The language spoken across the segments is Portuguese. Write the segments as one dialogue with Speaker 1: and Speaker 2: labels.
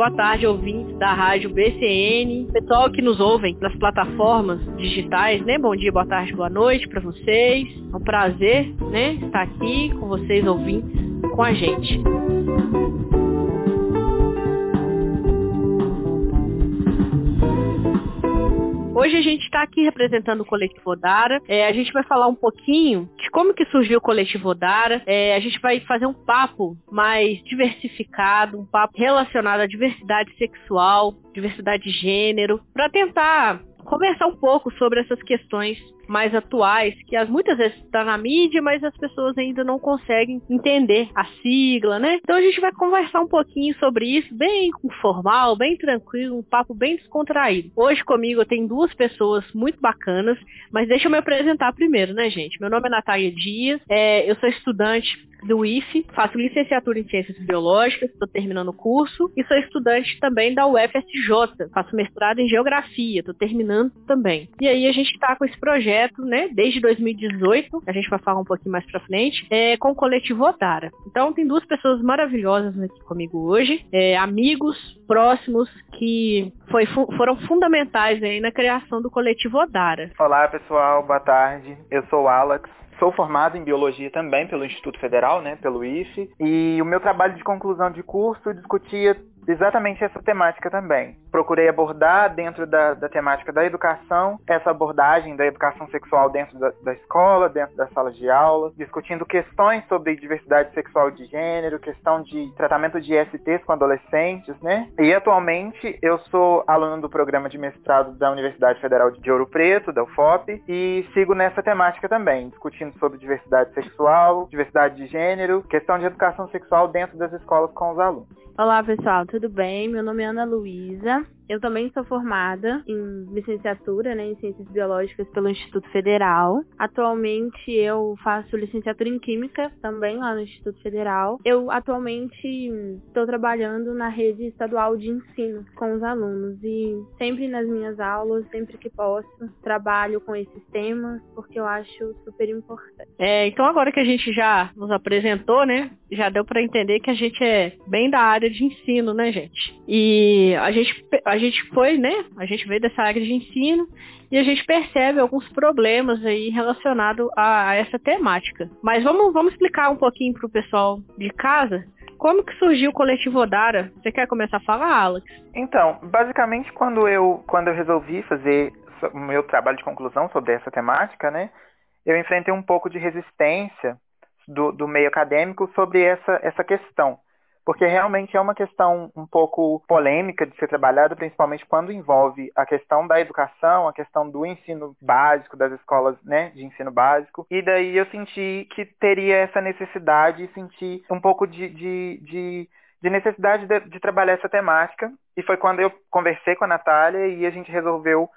Speaker 1: boa tarde, ouvintes da rádio BCN, pessoal que nos ouvem nas plataformas digitais, né? Bom dia, boa tarde, boa noite para vocês. É um prazer, né, estar aqui com vocês ouvintes com a gente. Hoje a gente está aqui representando o Coletivo Odara. É, a gente vai falar um pouquinho de como que surgiu o Coletivo Odara. É, a gente vai fazer um papo mais diversificado, um papo relacionado à diversidade sexual, diversidade de gênero, para tentar conversar um pouco sobre essas questões mais atuais, que as, muitas vezes está na mídia, mas as pessoas ainda não conseguem entender a sigla, né? Então a gente vai conversar um pouquinho sobre isso, bem informal, bem tranquilo, um papo bem descontraído. Hoje comigo eu tenho duas pessoas muito bacanas, mas deixa eu me apresentar primeiro, né, gente? Meu nome é Natália Dias, é, eu sou estudante do IFE, faço licenciatura em Ciências Biológicas, estou terminando o curso, e sou estudante também da UFSJ, faço mestrado em Geografia, estou terminando também. E aí a gente está com esse projeto, né, desde 2018, a gente vai falar um pouquinho mais para frente, é, com o coletivo Odara. Então tem duas pessoas maravilhosas aqui comigo hoje, é, amigos próximos que foi, foram fundamentais aí na criação do coletivo Odara.
Speaker 2: Olá pessoal, boa tarde, eu sou o Alex, Sou formado em biologia também pelo Instituto Federal, né, pelo IFE, e o meu trabalho de conclusão de curso discutia exatamente essa temática também. Procurei abordar dentro da, da temática da educação, essa abordagem da educação sexual dentro da, da, escola, dentro das salas de aula, discutindo questões sobre diversidade sexual de gênero, questão de tratamento de ISTs com adolescentes, né? E atualmente eu sou aluno do programa de mestrado da Universidade Federal de Ouro Preto, da UFOP, e sigo nessa temática também, discutindo sobre diversidade sexual, diversidade de gênero, questão de educação sexual dentro das escolas com os alunos.
Speaker 3: Olá, pessoal, tudo bem? Meu nome é Ana Luísa. Eu também sou formada em licenciatura né, em Ciências Biológicas pelo Instituto Federal. Atualmente eu faço licenciatura em Química também lá no Instituto Federal. Eu atualmente estou trabalhando na rede estadual de ensino com os alunos e sempre nas minhas aulas, sempre que posso, trabalho com esses temas porque eu acho super importante.
Speaker 1: É, então agora que a gente já nos apresentou, né, já deu para entender que a gente é bem da área de ensino, né, gente? E a gente a gente foi, né? A gente veio dessa área de ensino e a gente percebe alguns problemas aí relacionados a, a essa temática. Mas vamos, vamos explicar um pouquinho para o pessoal de casa como que surgiu o coletivo Odara? Você quer começar a falar, Alex?
Speaker 2: Então, basicamente quando eu quando eu resolvi fazer o meu trabalho de conclusão sobre essa temática, né, eu enfrentei um pouco de resistência do, do meio acadêmico sobre essa, essa questão porque realmente é uma questão um pouco polêmica de ser trabalhada, principalmente quando envolve a questão da educação, a questão do ensino básico, das escolas né, de ensino básico. E daí eu senti que teria essa necessidade e senti um pouco de, de, de, de necessidade de, de trabalhar essa temática. E foi quando eu conversei com a Natália e a gente resolveu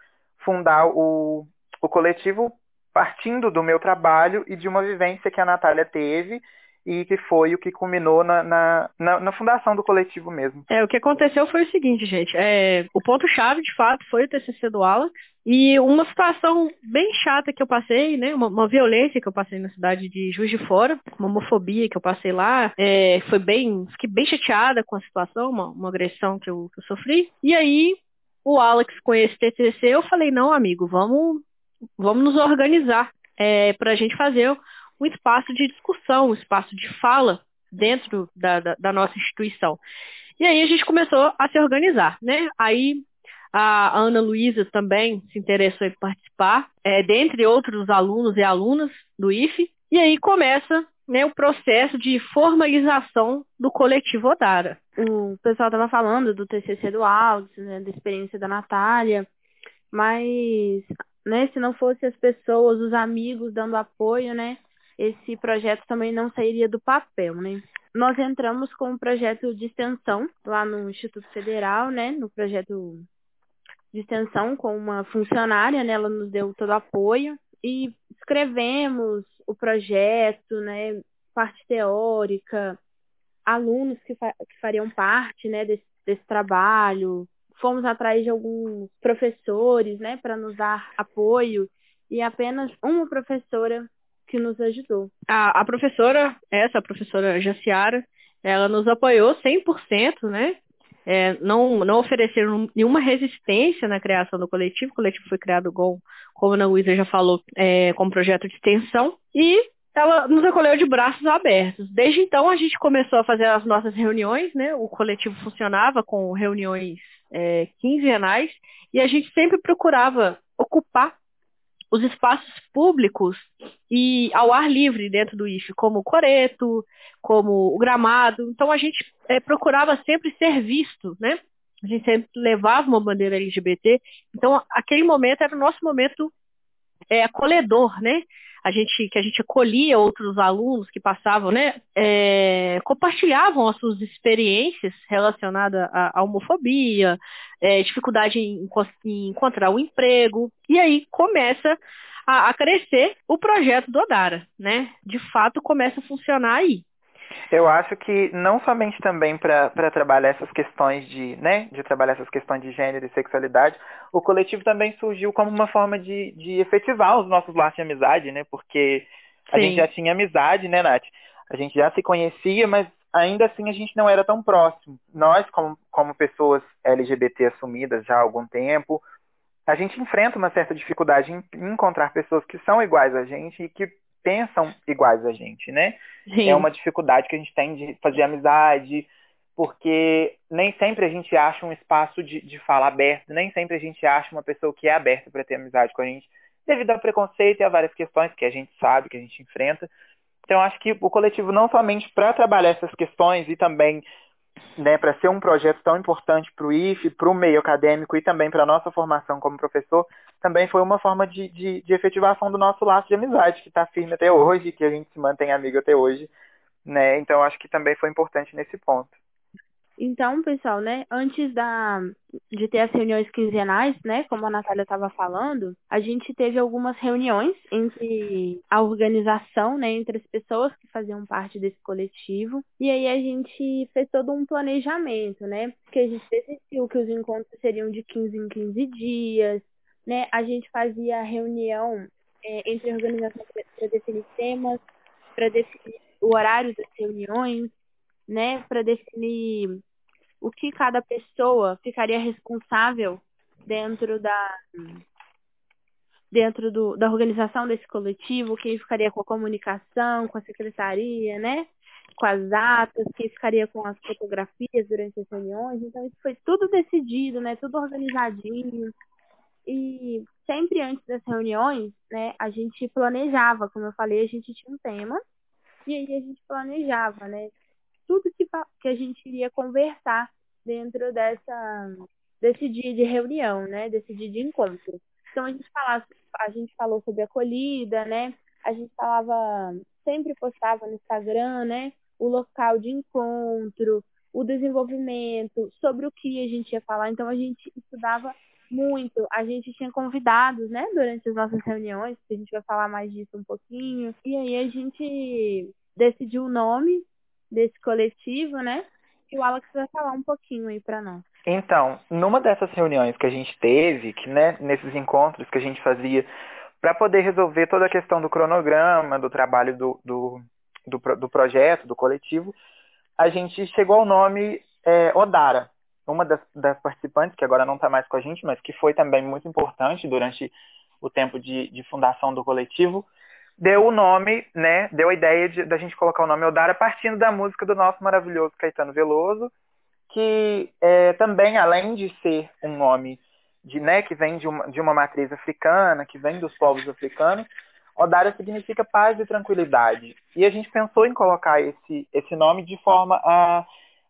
Speaker 2: fundar o, o coletivo partindo do meu trabalho e de uma vivência que a Natália teve e que foi o que culminou na, na, na, na, fundação do coletivo mesmo.
Speaker 1: É, o que aconteceu foi o seguinte, gente. É, o ponto-chave, de fato, foi o TCC do Alex. E uma situação bem chata que eu passei, né? Uma, uma, violência que eu passei na cidade de Juiz de Fora, uma homofobia que eu passei lá. É, foi bem. Fiquei bem chateada com a situação, uma, uma agressão que eu, que eu sofri. E aí, o Alex com esse TCC, eu falei, não, amigo, vamos, vamos nos organizar é, para a gente fazer um espaço de discussão, um espaço de fala dentro da, da, da nossa instituição. E aí a gente começou a se organizar, né? Aí a Ana Luísa também se interessou em participar, é, dentre outros alunos e alunas do IFE, e aí começa né, o processo de formalização do coletivo Odara.
Speaker 3: O pessoal estava falando do TCC do Alves, né, da experiência da Natália, mas né, se não fosse as pessoas, os amigos dando apoio, né, esse projeto também não sairia do papel, né? Nós entramos com um projeto de extensão lá no Instituto Federal, né? No projeto de extensão com uma funcionária, né? Ela nos deu todo o apoio e escrevemos o projeto, né? Parte teórica, alunos que, fa que fariam parte, né? Desse, desse trabalho. Fomos atrás de alguns professores, né? Para nos dar apoio e apenas uma professora que nos ajudou.
Speaker 1: A, a professora, essa professora Jaciara, ela nos apoiou 100%, né? é, não, não ofereceram nenhuma resistência na criação do coletivo. O coletivo foi criado, como, como a Luísa já falou, é, como projeto de extensão. E ela nos acolheu de braços abertos. Desde então, a gente começou a fazer as nossas reuniões, né? O coletivo funcionava com reuniões é, quinzenais e a gente sempre procurava ocupar os espaços públicos e ao ar livre dentro do IFE, como o coreto, como o gramado. Então a gente é, procurava sempre ser visto, né? A gente sempre levava uma bandeira LGBT. Então aquele momento era o nosso momento é, acolhedor, né? A gente, que a gente acolhia outros alunos que passavam, né, é, compartilhavam as suas experiências relacionadas à, homofobia, é, dificuldade em, em, encontrar um emprego, e aí começa a, a crescer o projeto do Odara, né? De fato começa a funcionar aí.
Speaker 2: Eu acho que não somente também para trabalhar essas questões de, né, de trabalhar essas questões de gênero e sexualidade, o coletivo também surgiu como uma forma de, de efetivar os nossos laços de amizade, né? Porque a Sim. gente já tinha amizade, né, Nath? A gente já se conhecia, mas ainda assim a gente não era tão próximo. Nós, como, como pessoas LGBT assumidas já há algum tempo, a gente enfrenta uma certa dificuldade em encontrar pessoas que são iguais a gente e que pensam iguais a gente, né? Sim. É uma dificuldade que a gente tem de fazer amizade, porque nem sempre a gente acha um espaço de, de fala aberto, nem sempre a gente acha uma pessoa que é aberta para ter amizade com a gente, devido ao preconceito e a várias questões que a gente sabe, que a gente enfrenta. Então, acho que o coletivo, não somente para trabalhar essas questões e também né, para ser um projeto tão importante para o IFE, para o meio acadêmico e também para a nossa formação como professor, também foi uma forma de, de, de efetivação do nosso laço de amizade, que está firme até hoje, que a gente se mantém amigo até hoje. Né? Então, acho que também foi importante nesse ponto.
Speaker 3: Então, pessoal, né, antes da, de ter as reuniões quinzenais, né, como a Natália estava falando, a gente teve algumas reuniões entre a organização, né, entre as pessoas que faziam parte desse coletivo, e aí a gente fez todo um planejamento, né, que a gente decidiu que os encontros seriam de 15 em 15 dias, né, a gente fazia reunião é, entre a organização para definir temas, para definir o horário das reuniões, né, para definir o que cada pessoa ficaria responsável dentro da dentro do, da organização desse coletivo, quem ficaria com a comunicação, com a secretaria, né? Com as atas, quem ficaria com as fotografias durante as reuniões. Então, isso foi tudo decidido, né? Tudo organizadinho. E sempre antes das reuniões, né, a gente planejava, como eu falei, a gente tinha um tema, e aí a gente planejava, né? Que, a gente iria conversar dentro dessa desse dia de reunião, né? Desse dia de encontro. Então a gente a gente falou sobre acolhida, né? A gente falava, sempre postava no Instagram, né? O local de encontro, o desenvolvimento, sobre o que a gente ia falar. Então a gente estudava muito. A gente tinha convidados, né, durante as nossas reuniões, que a gente vai falar mais disso um pouquinho. E aí a gente decidiu o nome desse coletivo, né? E o Alex vai falar um pouquinho aí para nós.
Speaker 2: Então, numa dessas reuniões que a gente teve, que, né, nesses encontros que a gente fazia para poder resolver toda a questão do cronograma, do trabalho do, do, do, do projeto, do coletivo, a gente chegou ao nome é, Odara. Uma das, das participantes, que agora não está mais com a gente, mas que foi também muito importante durante o tempo de, de fundação do coletivo, deu o nome, né? Deu a ideia de, da gente colocar o nome Odara partindo da música do nosso maravilhoso Caetano Veloso, que é, também, além de ser um nome de, né, que vem de uma, de uma matriz africana, que vem dos povos africanos, Odara significa paz e tranquilidade. E a gente pensou em colocar esse, esse nome de forma a,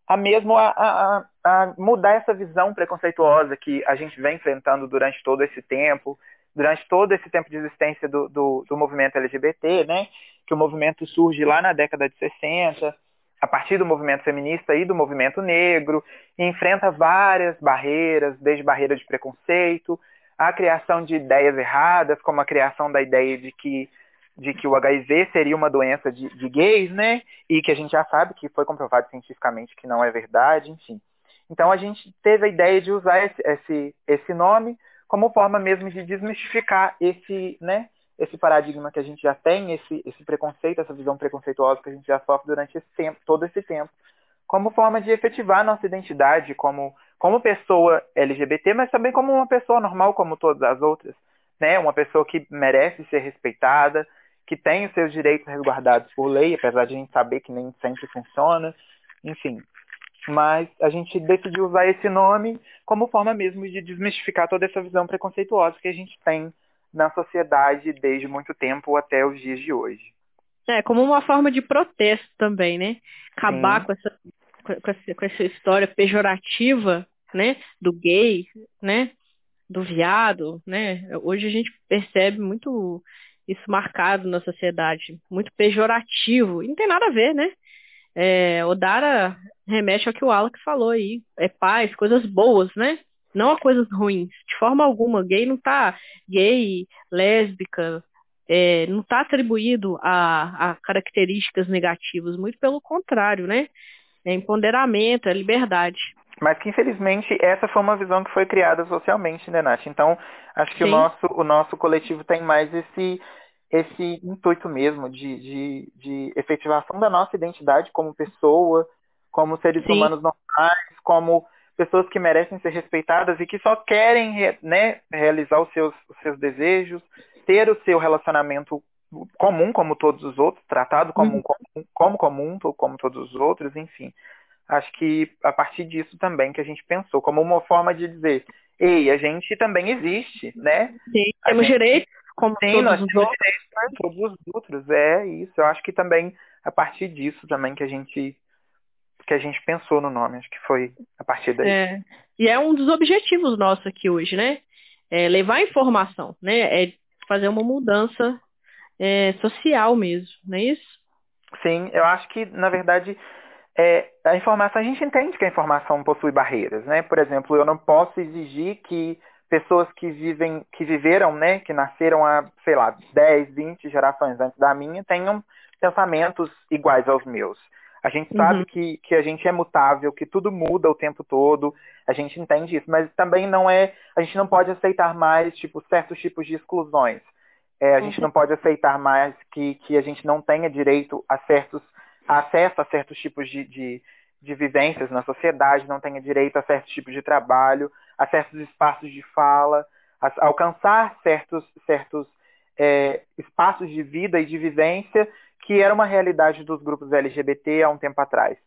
Speaker 2: a mesmo a, a, a mudar essa visão preconceituosa que a gente vem enfrentando durante todo esse tempo, durante todo esse tempo de existência do, do, do, movimento LGBT, né, que o movimento surge lá na década de 60, a partir do movimento feminista e do movimento negro, e enfrenta várias barreiras, desde barreira de preconceito, a criação de ideias erradas, como a criação da ideia de que, de que o HIV seria uma doença de, de gays, né, e que a gente já sabe que foi comprovado cientificamente que não é verdade, enfim. Então a gente teve a ideia de usar esse, esse, esse nome como forma mesmo de desmistificar esse, né, esse paradigma que a gente já tem, esse, esse preconceito, essa visão preconceituosa que a gente já sofre durante esse tempo, todo esse tempo como forma de efetivar nossa identidade como, como pessoa LGBT, mas também como uma pessoa normal como todas as outras, né? Uma pessoa que merece ser respeitada, que tem os seus direitos resguardados por lei, apesar de a gente saber que nem sempre funciona, enfim. Mas a gente decidiu usar esse nome como forma mesmo de desmistificar toda essa visão preconceituosa que a gente tem na sociedade desde muito tempo até os dias de hoje.
Speaker 1: É, como uma forma de protesto também, né? Acabar com essa, com essa, com essa história pejorativa, né? Do gay, né? Do viado, né? Hoje a gente percebe muito isso marcado na sociedade, muito pejorativo. E não tem nada a ver, né? É, Odara remete ao que o Alex falou aí. É paz, coisas boas, né? Não a coisas ruins. De forma alguma. Gay não tá gay, lésbica, é, não está atribuído a, a, características negativas, muito pelo contrário, né? É empoderamento, é liberdade.
Speaker 2: Mas que infelizmente essa foi uma visão que foi criada socialmente, né, Nath? Então, acho que o nosso, o nosso coletivo tem mais esse, esse intuito mesmo de, de, de efetivação da nossa identidade como pessoa, como seres Sim. humanos normais, como pessoas que merecem ser respeitadas e que só querem né, realizar os seus, os seus desejos, ter o seu relacionamento comum como todos os outros, tratado como, uhum. como, como comum, como todos os outros, enfim. Acho que a partir disso também que a gente pensou, como uma forma de dizer, ei, a gente também existe, né?
Speaker 1: Sim, temos gente, direitos como
Speaker 2: sim,
Speaker 1: todos
Speaker 2: nós
Speaker 1: os
Speaker 2: temos
Speaker 1: outros.
Speaker 2: como todos os outros, é isso. Eu acho que também a partir disso também que a gente que a gente pensou no nome, acho que foi a partir daí.
Speaker 1: É. E é um dos objetivos nossos aqui hoje, né? É levar informação, né? É fazer uma mudança é, social mesmo, não é isso?
Speaker 2: Sim, eu acho que, na verdade, é, a informação, a gente entende que a informação possui barreiras, né? Por exemplo, eu não posso exigir que pessoas que vivem, que viveram, né, que nasceram há, sei lá, 10, 20 gerações antes da minha, tenham pensamentos iguais aos meus. A gente sabe uhum. que, que a gente é mutável, que tudo muda o tempo todo, a gente entende isso, mas também não é, a gente não pode aceitar mais, tipo, certos tipos de exclusões. É, a uhum. gente não pode aceitar mais que, que a gente não tenha direito a certos, a acesso a certos tipos de, de, de vivências na sociedade, não tenha direito a certos tipos de trabalho, a certos espaços de fala, a, alcançar certos, certos é, espaços de vida e de vivência que era uma realidade dos grupos LGBT há um tempo atrás.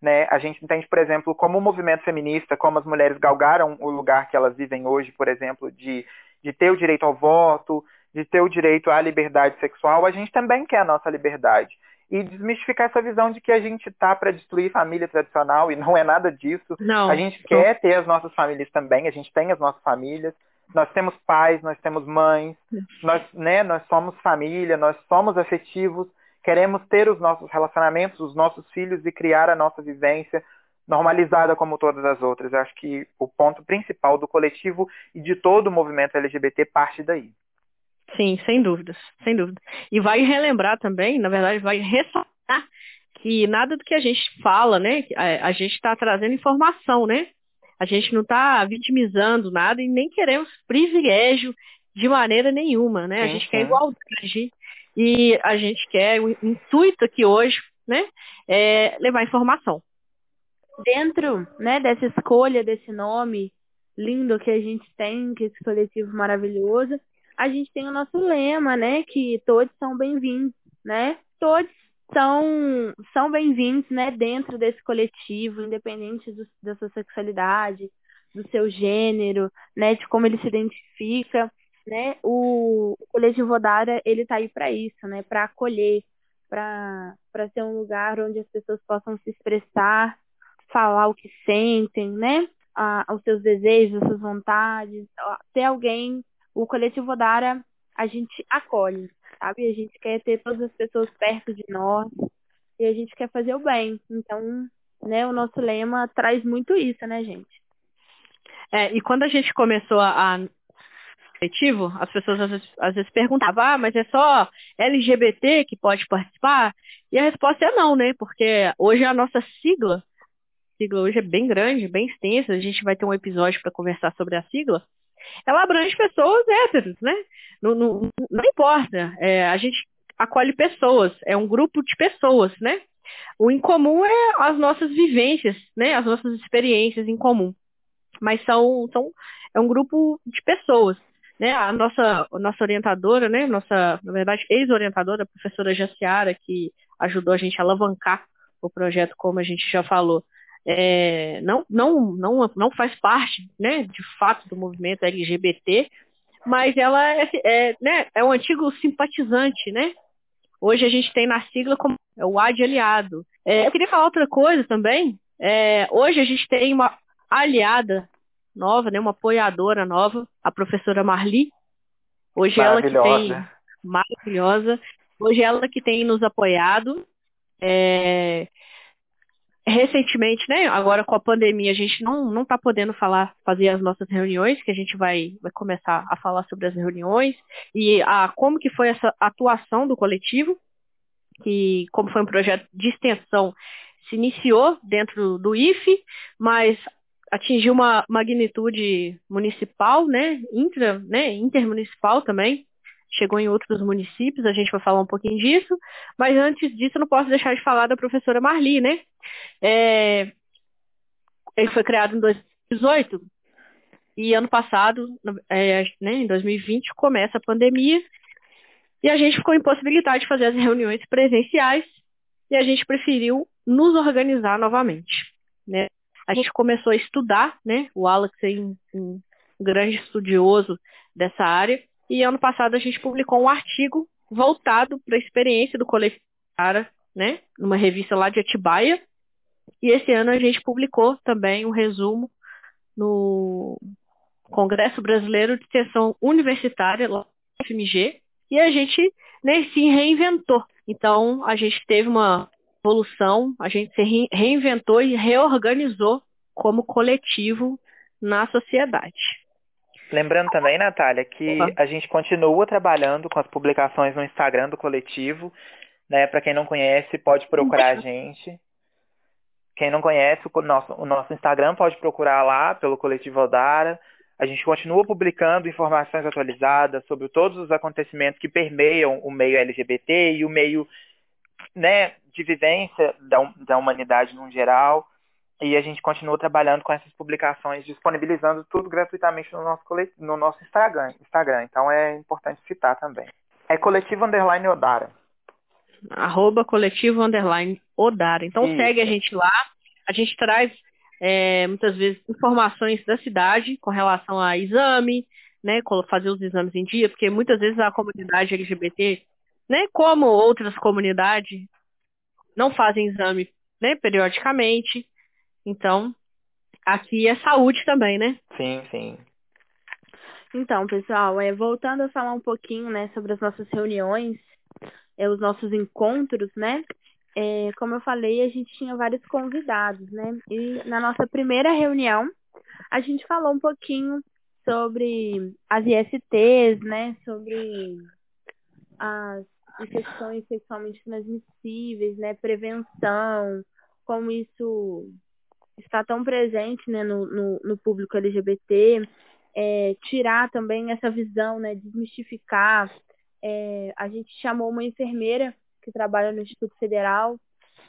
Speaker 2: Né? A gente entende, por exemplo, como o movimento feminista, como as mulheres galgaram o lugar que elas vivem hoje, por exemplo, de, de ter o direito ao voto, de ter o direito à liberdade sexual, a gente também quer a nossa liberdade. E desmistificar essa visão de que a gente está para destruir família tradicional, e não é nada disso.
Speaker 1: Não,
Speaker 2: a gente quer ter as nossas famílias também, a gente tem as nossas famílias, nós temos pais, nós temos mães, nós, né, nós somos família, nós somos afetivos, queremos ter os nossos relacionamentos, os nossos filhos e criar a nossa vivência normalizada como todas as outras. Eu acho que o ponto principal do coletivo e de todo o movimento LGBT parte daí.
Speaker 1: Sim, sem dúvidas, sem dúvida. E vai relembrar também, na verdade, vai ressaltar que nada do que a gente fala, né, a, gente está trazendo informação, né? A gente não está vitimizando nada e nem queremos privilégio de maneira nenhuma, né? Sim, a gente sim. quer igualdade e a gente quer, o intuito aqui hoje, né, é levar informação.
Speaker 3: Dentro, né, dessa escolha desse nome lindo que a gente tem, que esse coletivo maravilhoso, a gente tem o nosso lema, né, que todos são bem-vindos, né? Todos são, são bem-vindos, né, dentro desse coletivo, independente do, da sua sexualidade, do seu gênero, né, de como ele se identifica né, o, o coletivo Odara, ele tá aí para isso, né, para acolher, para ser um lugar onde as pessoas possam se expressar, falar o que sentem, né, a, os seus desejos, as suas vontades, ter alguém, o coletivo Odara, a gente acolhe, sabe? A gente quer ter todas as pessoas perto de nós e a gente quer fazer o bem. Então, né, o nosso lema traz muito isso, né, gente?
Speaker 1: É, e quando a gente começou a, coletivo, as pessoas às vezes, às vezes, perguntavam, ah, mas é só LGBT que pode participar? E a resposta é não, né? Porque hoje a nossa sigla, a sigla hoje é bem grande, bem extensa, a gente vai ter um episódio para conversar sobre a sigla, ela abrange pessoas héteros, né? Não, não, não importa, é, a gente acolhe pessoas, é um grupo de pessoas, né? O em comum é as nossas vivências, né? As nossas experiências em comum. Mas são, são é um grupo de pessoas, né? A nossa, a nossa orientadora, né? Nossa, na verdade, ex-orientadora, a professora Jaciara, que ajudou a gente a alavancar o projeto, como a gente já falou, é, não, não, não, não faz parte, né, de fato, do movimento LGBT, mas ela é, é, né, é um antigo simpatizante, né? Hoje a gente tem na sigla como é o AD aliado. É, eu queria falar outra coisa também. É, hoje a gente tem uma aliada nova, né, uma apoiadora nova, a professora Marli. Hoje ela que tem maravilhosa. Hoje ela que tem nos apoiado. É, recentemente, né, agora com a pandemia, a gente não não está podendo falar, fazer as nossas reuniões, que a gente vai, vai começar a falar sobre as reuniões. E a como que foi essa atuação do coletivo, que como foi um projeto de extensão, se iniciou dentro do IFE, mas atingiu uma magnitude municipal, né, intra, né, intermunicipal também, chegou em outros municípios, a gente vai falar um pouquinho disso, mas antes disso eu não posso deixar de falar da professora Marli, né? É, ele foi criado em 2018 e ano passado, é, né, em 2020, começa a pandemia e a gente ficou impossibilitado de fazer as reuniões presenciais e a gente preferiu nos organizar novamente, né? A gente começou a estudar, né? O Alex é um, um grande estudioso dessa área e ano passado a gente publicou um artigo voltado para a experiência do coletivo Cara, né? Numa revista lá de Atibaia. E esse ano a gente publicou também um resumo no Congresso Brasileiro de Extensão Universitária, lá FMG, e a gente né, se reinventou. Então, a gente teve uma evolução, a gente se reinventou e reorganizou como coletivo na sociedade.
Speaker 2: Lembrando também, Natália, que a gente continua trabalhando com as publicações no Instagram do coletivo. Né? Para quem não conhece, pode procurar a gente. Quem não conhece o nosso, o nosso Instagram pode procurar lá pelo Coletivo Odara. A gente continua publicando informações atualizadas sobre todos os acontecimentos que permeiam o meio LGBT e o meio né, de vivência da, da humanidade no geral. E a gente continua trabalhando com essas publicações, disponibilizando tudo gratuitamente no nosso, no nosso Instagram, Instagram. Então é importante citar também. É coletivo underline Odara.
Speaker 1: Arroba coletivo underline Odara. Então Isso. segue a gente lá. A gente traz é, muitas vezes informações da cidade com relação a exame, né? Fazer os exames em dia, porque muitas vezes a comunidade LGBT, né, como outras comunidades, não fazem exame né, periodicamente. Então, aqui é saúde também, né?
Speaker 2: Sim, sim.
Speaker 3: Então, pessoal, é, voltando a falar um pouquinho, né, sobre as nossas reuniões, é, os nossos encontros, né? É, como eu falei, a gente tinha vários convidados, né? E na nossa primeira reunião, a gente falou um pouquinho sobre as ISTs, né? Sobre as infecções sexualmente transmissíveis, né? Prevenção, como isso está tão presente né, no, no, no público LGBT, é, tirar também essa visão, né, desmistificar. É, a gente chamou uma enfermeira que trabalha no Instituto Federal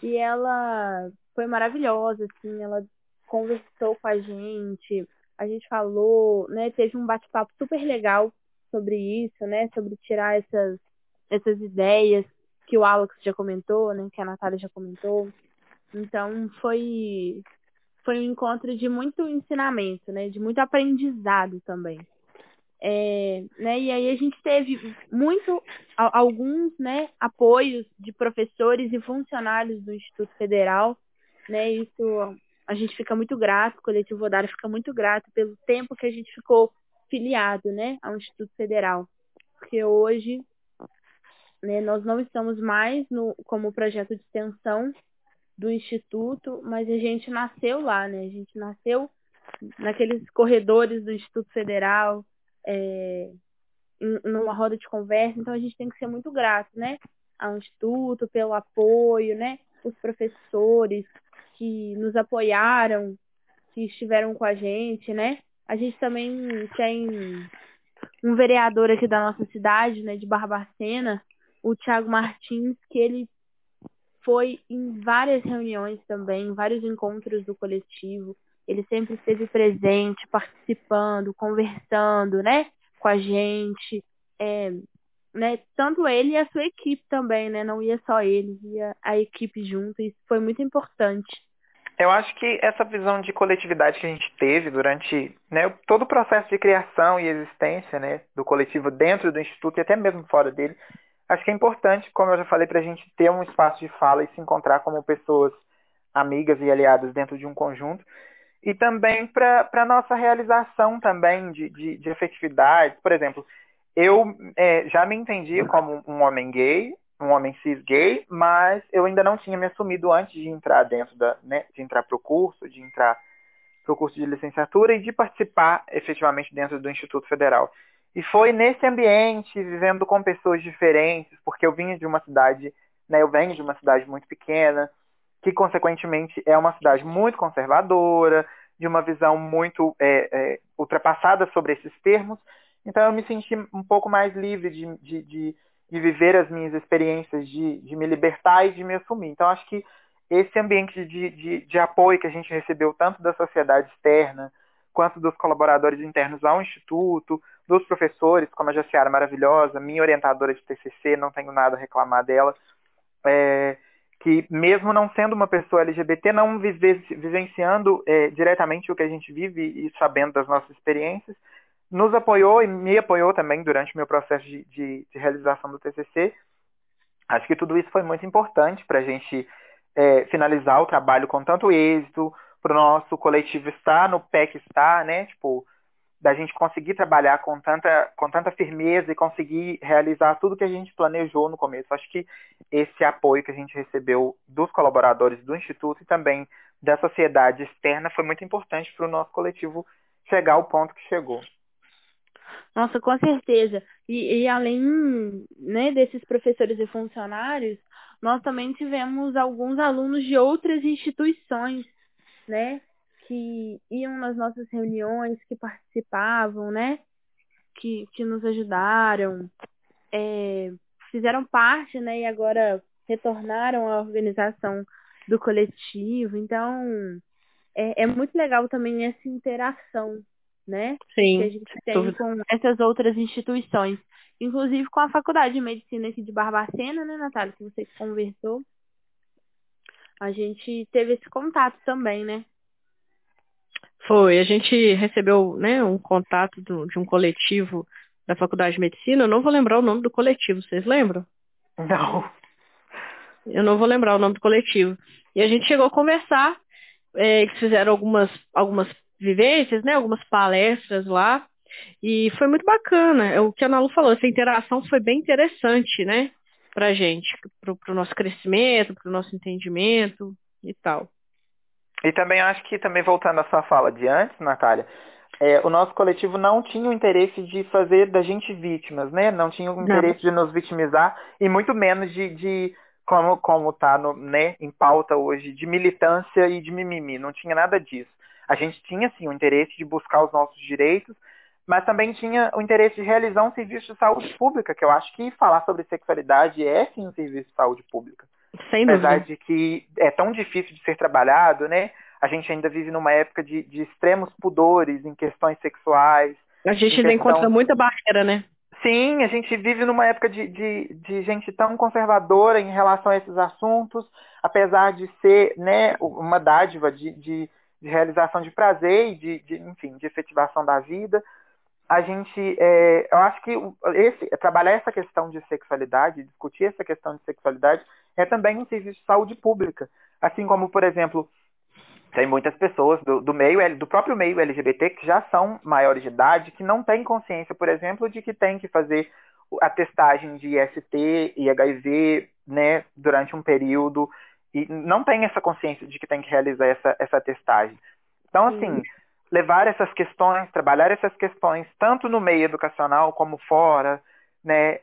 Speaker 3: e ela foi maravilhosa, assim, ela conversou com a gente, a gente falou, né, teve um bate-papo super legal sobre isso, né, sobre tirar essas, essas ideias que o Alex já comentou, né, que a Natália já comentou. Então foi foi um encontro de muito ensinamento, né? De muito aprendizado também. É, né, e aí a gente teve muito alguns né, apoios de professores e funcionários do Instituto Federal, né? Isso a gente fica muito grato, o coletivo Odara fica muito grato pelo tempo que a gente ficou filiado, né, ao Instituto Federal, porque hoje né, nós não estamos mais no, como projeto de extensão do instituto, mas a gente nasceu lá, né? A gente nasceu naqueles corredores do Instituto Federal, é, numa roda de conversa, então a gente tem que ser muito grato, né? Ao Instituto, pelo apoio, né? Os professores que nos apoiaram, que estiveram com a gente, né? A gente também tem um vereador aqui da nossa cidade, né, de Barbacena, o Thiago Martins, que ele foi em várias reuniões também, vários encontros do coletivo. Ele sempre esteve presente, participando, conversando, né, com a gente. É, né, tanto ele e a sua equipe também, né? Não ia só ele, ia a equipe junto. Isso foi muito importante.
Speaker 2: Eu acho que essa visão de coletividade que a gente teve durante né, todo o processo de criação e existência né, do coletivo dentro do Instituto e até mesmo fora dele, acho que é importante, como eu já falei, para a gente ter um espaço de fala e se encontrar como pessoas amigas e aliadas dentro de um conjunto. E também para a nossa realização também de, de, de efetividades. Por exemplo, eu é, já me entendi como um homem gay, um homem cis gay, mas eu ainda não tinha me assumido antes de entrar dentro da, né, de entrar para o curso, de entrar para o curso de licenciatura e de participar efetivamente dentro do Instituto Federal. E foi nesse ambiente, vivendo com pessoas diferentes, porque eu vinha de uma cidade, né, eu venho de uma cidade muito pequena, que consequentemente é uma cidade muito conservadora, de uma visão muito é, é, ultrapassada sobre esses termos. Então eu me senti um pouco mais livre de, de, de de viver as minhas experiências, de, de me libertar e de me assumir. Então, acho que esse ambiente de, de, de apoio que a gente recebeu tanto da sociedade externa, quanto dos colaboradores internos ao Instituto, dos professores, como a Jaciara maravilhosa, minha orientadora de TCC, não tenho nada a reclamar dela, é, que mesmo não sendo uma pessoa LGBT, não vivenciando é, diretamente o que a gente vive e sabendo das nossas experiências, nos apoiou e me apoiou também durante o meu processo de, de, de realização do TCC. Acho que tudo isso foi muito importante para a gente é, finalizar o trabalho com tanto êxito, para o nosso coletivo estar no pé que está, né? Tipo, da gente conseguir trabalhar com tanta, com tanta firmeza e conseguir realizar tudo que a gente planejou no começo. Acho que esse apoio que a gente recebeu dos colaboradores do Instituto e também da sociedade externa foi muito importante para o nosso coletivo chegar ao ponto que chegou.
Speaker 3: Nossa, com certeza. E, e além né, desses professores e funcionários, nós também tivemos alguns alunos de outras instituições, né? Que iam nas nossas reuniões, que participavam, né? Que, que nos ajudaram, é, fizeram parte, né? E agora retornaram à organização do coletivo. Então, é, é muito legal também essa interação, né?
Speaker 1: Sim.
Speaker 3: Que a gente tem com essas outras instituições. Inclusive com a Faculdade de Medicina aqui de Barbacena, né, Natália? Que você conversou. A gente teve esse contato também, né?
Speaker 1: Foi. A gente recebeu né, um contato do, de um coletivo da Faculdade de Medicina. Eu não vou lembrar o nome do coletivo, vocês lembram?
Speaker 2: Não.
Speaker 1: Eu não vou lembrar o nome do coletivo. E a gente chegou a conversar. É, eles fizeram algumas, algumas vivências, né? Algumas palestras lá. E foi muito bacana. É o que a Nalu falou, essa interação foi bem interessante, né? Pra gente, pro, pro nosso crescimento, pro nosso entendimento e tal.
Speaker 2: E também acho que, também voltando à sua fala de antes, Natália, é, o nosso coletivo não tinha o interesse de fazer da gente vítimas, né? Não tinha o interesse não. de nos vitimizar e muito menos de, de como como está né, em pauta hoje, de militância e de mimimi. Não tinha nada disso. A gente tinha, sim, o interesse de buscar os nossos direitos, mas também tinha o interesse de realizar um serviço de saúde pública, que eu acho que falar sobre sexualidade é, sim, um serviço de saúde pública.
Speaker 1: Sem dúvida.
Speaker 2: Apesar de que é tão difícil de ser trabalhado, né? A gente ainda vive numa época de, de extremos pudores em questões sexuais.
Speaker 1: A gente ainda questão... encontra muita barreira, né?
Speaker 2: Sim, a gente vive numa época de, de, de, gente tão conservadora em relação a esses assuntos, apesar de ser né, uma dádiva de, de, de realização de prazer e de, de, enfim, de efetivação da vida. A gente, é, eu acho que esse, trabalhar essa questão de sexualidade, discutir essa questão de sexualidade, é também um serviço de saúde pública. Assim como, por exemplo, tem muitas pessoas do, do meio do próprio meio LGBT que já são maiores de idade que não têm consciência, por exemplo, de que tem que fazer a testagem de IST e HIV, né, durante um período e não tem essa consciência de que tem que realizar essa, essa testagem. Então, assim, levar essas questões, trabalhar essas questões, tanto no meio educacional como fora, né?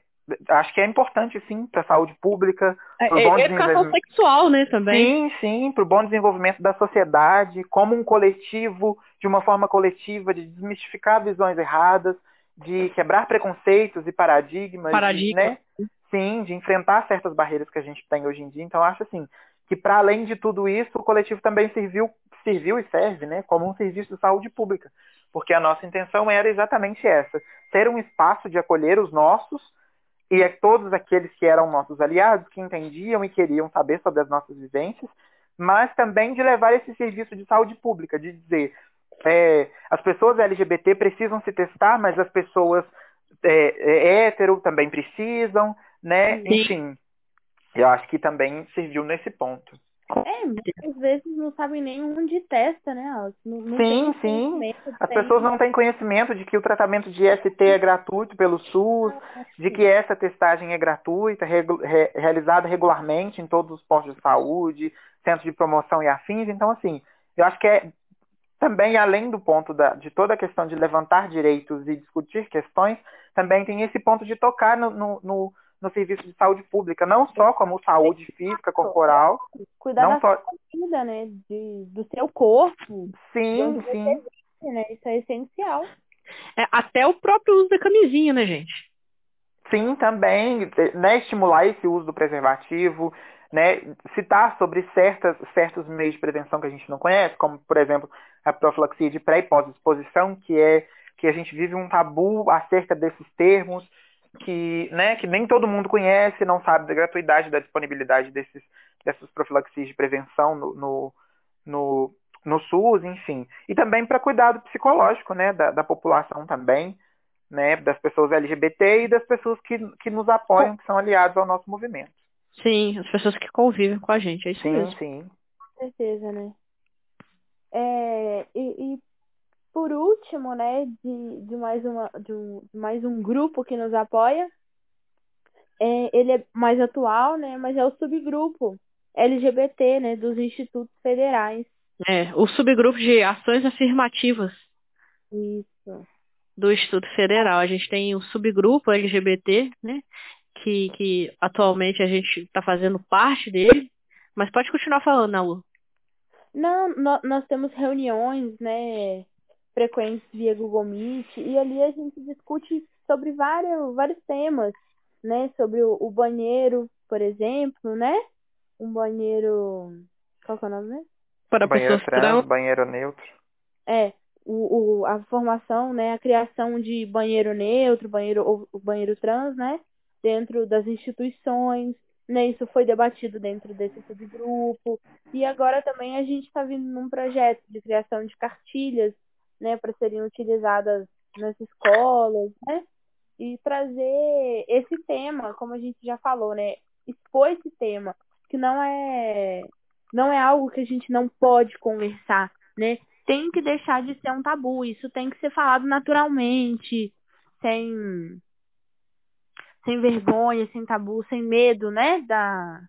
Speaker 2: Acho que é importante, sim, para a saúde pública.
Speaker 1: É, é educação sexual, né,
Speaker 2: também. Sim, sim, para o bom desenvolvimento da sociedade, como um coletivo, de uma forma coletiva, de desmistificar visões erradas, de quebrar preconceitos e paradigmas,
Speaker 1: Paradigma.
Speaker 2: né? sim, de enfrentar certas barreiras que a gente tem hoje em dia. Então, acho assim que para além de tudo isso, o coletivo também serviu, serviu e serve, né, como um serviço de saúde pública, porque a nossa intenção era exatamente essa: ter um espaço de acolher os nossos e é todos aqueles que eram nossos aliados, que entendiam e queriam saber sobre as nossas vivências, mas também de levar esse serviço de saúde pública, de dizer é, as pessoas LGBT precisam se testar, mas as pessoas é, é, hétero também precisam, né? Sim. Enfim, eu acho que também serviu nesse ponto.
Speaker 3: É, muitas vezes não sabem nem onde testa, né?
Speaker 2: Não, não sim, sim. As pessoas não têm conhecimento de que o tratamento de ST é gratuito pelo SUS, de que essa testagem é gratuita, regu re realizada regularmente em todos os postos de saúde, centros de promoção e afins. Então, assim, eu acho que é também, além do ponto da, de toda a questão de levantar direitos e discutir questões, também tem esse ponto de tocar no, no, no no serviço de saúde pública, não só como saúde física, corporal.
Speaker 3: Cuidar não da só... vida, né? De, do seu corpo.
Speaker 2: Sim, sim.
Speaker 3: né? Isso é essencial.
Speaker 1: É, até o próprio uso da camisinha, né, gente?
Speaker 2: Sim, também, né, estimular esse uso do preservativo, né, citar sobre certas, certos meios de prevenção que a gente não conhece, como, por exemplo, a profilaxia de pré e pós-exposição, que é que a gente vive um tabu acerca desses termos, que, né, que nem todo mundo conhece, não sabe da gratuidade, da disponibilidade desses, dessas profilaxias de prevenção no, no, no, no SUS, enfim. E também para cuidado psicológico né, da, da população também, né, das pessoas LGBT e das pessoas que, que nos apoiam, que são aliados ao nosso movimento.
Speaker 1: Sim, as pessoas que convivem com a gente, é isso
Speaker 2: sim,
Speaker 1: mesmo.
Speaker 2: Sim, sim.
Speaker 3: Com certeza, né? É, e, e por último, né, de, de, mais, uma, de, um, de mais um grupo que nos apoia, é, ele é mais atual, né, mas é o subgrupo LGBT, né, dos institutos federais.
Speaker 1: É, o subgrupo de ações afirmativas.
Speaker 3: Isso.
Speaker 1: Do Instituto Federal. A gente tem o subgrupo LGBT, né, que, que atualmente a gente está fazendo parte dele. Mas pode continuar falando, Nalu.
Speaker 3: Não, nós temos reuniões, né, frequentes via Google Meet, e ali a gente discute sobre vários, vários temas, né? Sobre o, o banheiro, por exemplo, né? Um banheiro. Qual que é o nome mesmo?
Speaker 2: Para banheiro pessoas trans, trans, banheiro neutro.
Speaker 3: É, o, o, a formação, né? A criação de banheiro neutro, banheiro, o banheiro trans, né? Dentro das instituições, né? Isso foi debatido dentro desse subgrupo. E agora também a gente está vindo num projeto de criação de cartilhas né, para serem utilizadas nas escolas, né? E trazer esse tema, como a gente já falou, né? Expor esse tema, que não é não é algo que a gente não pode conversar, né? Tem que deixar de ser um tabu, isso tem que ser falado naturalmente, sem sem vergonha, sem tabu, sem medo, né, da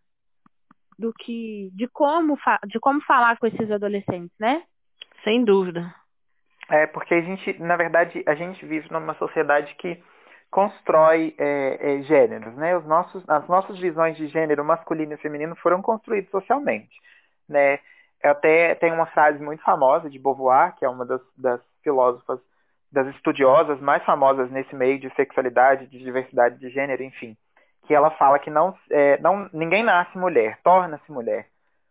Speaker 3: do que de como de como falar com esses adolescentes, né?
Speaker 1: Sem dúvida.
Speaker 2: É porque a gente, na verdade, a gente vive numa sociedade que constrói é, é, gêneros, né? Os nossos, as nossas visões de gênero masculino e feminino foram construídas socialmente, né? Até tem uma frase muito famosa de Beauvoir, que é uma das, das filósofas, das estudiosas mais famosas nesse meio de sexualidade, de diversidade de gênero, enfim, que ela fala que não, é, não ninguém nasce mulher, torna-se mulher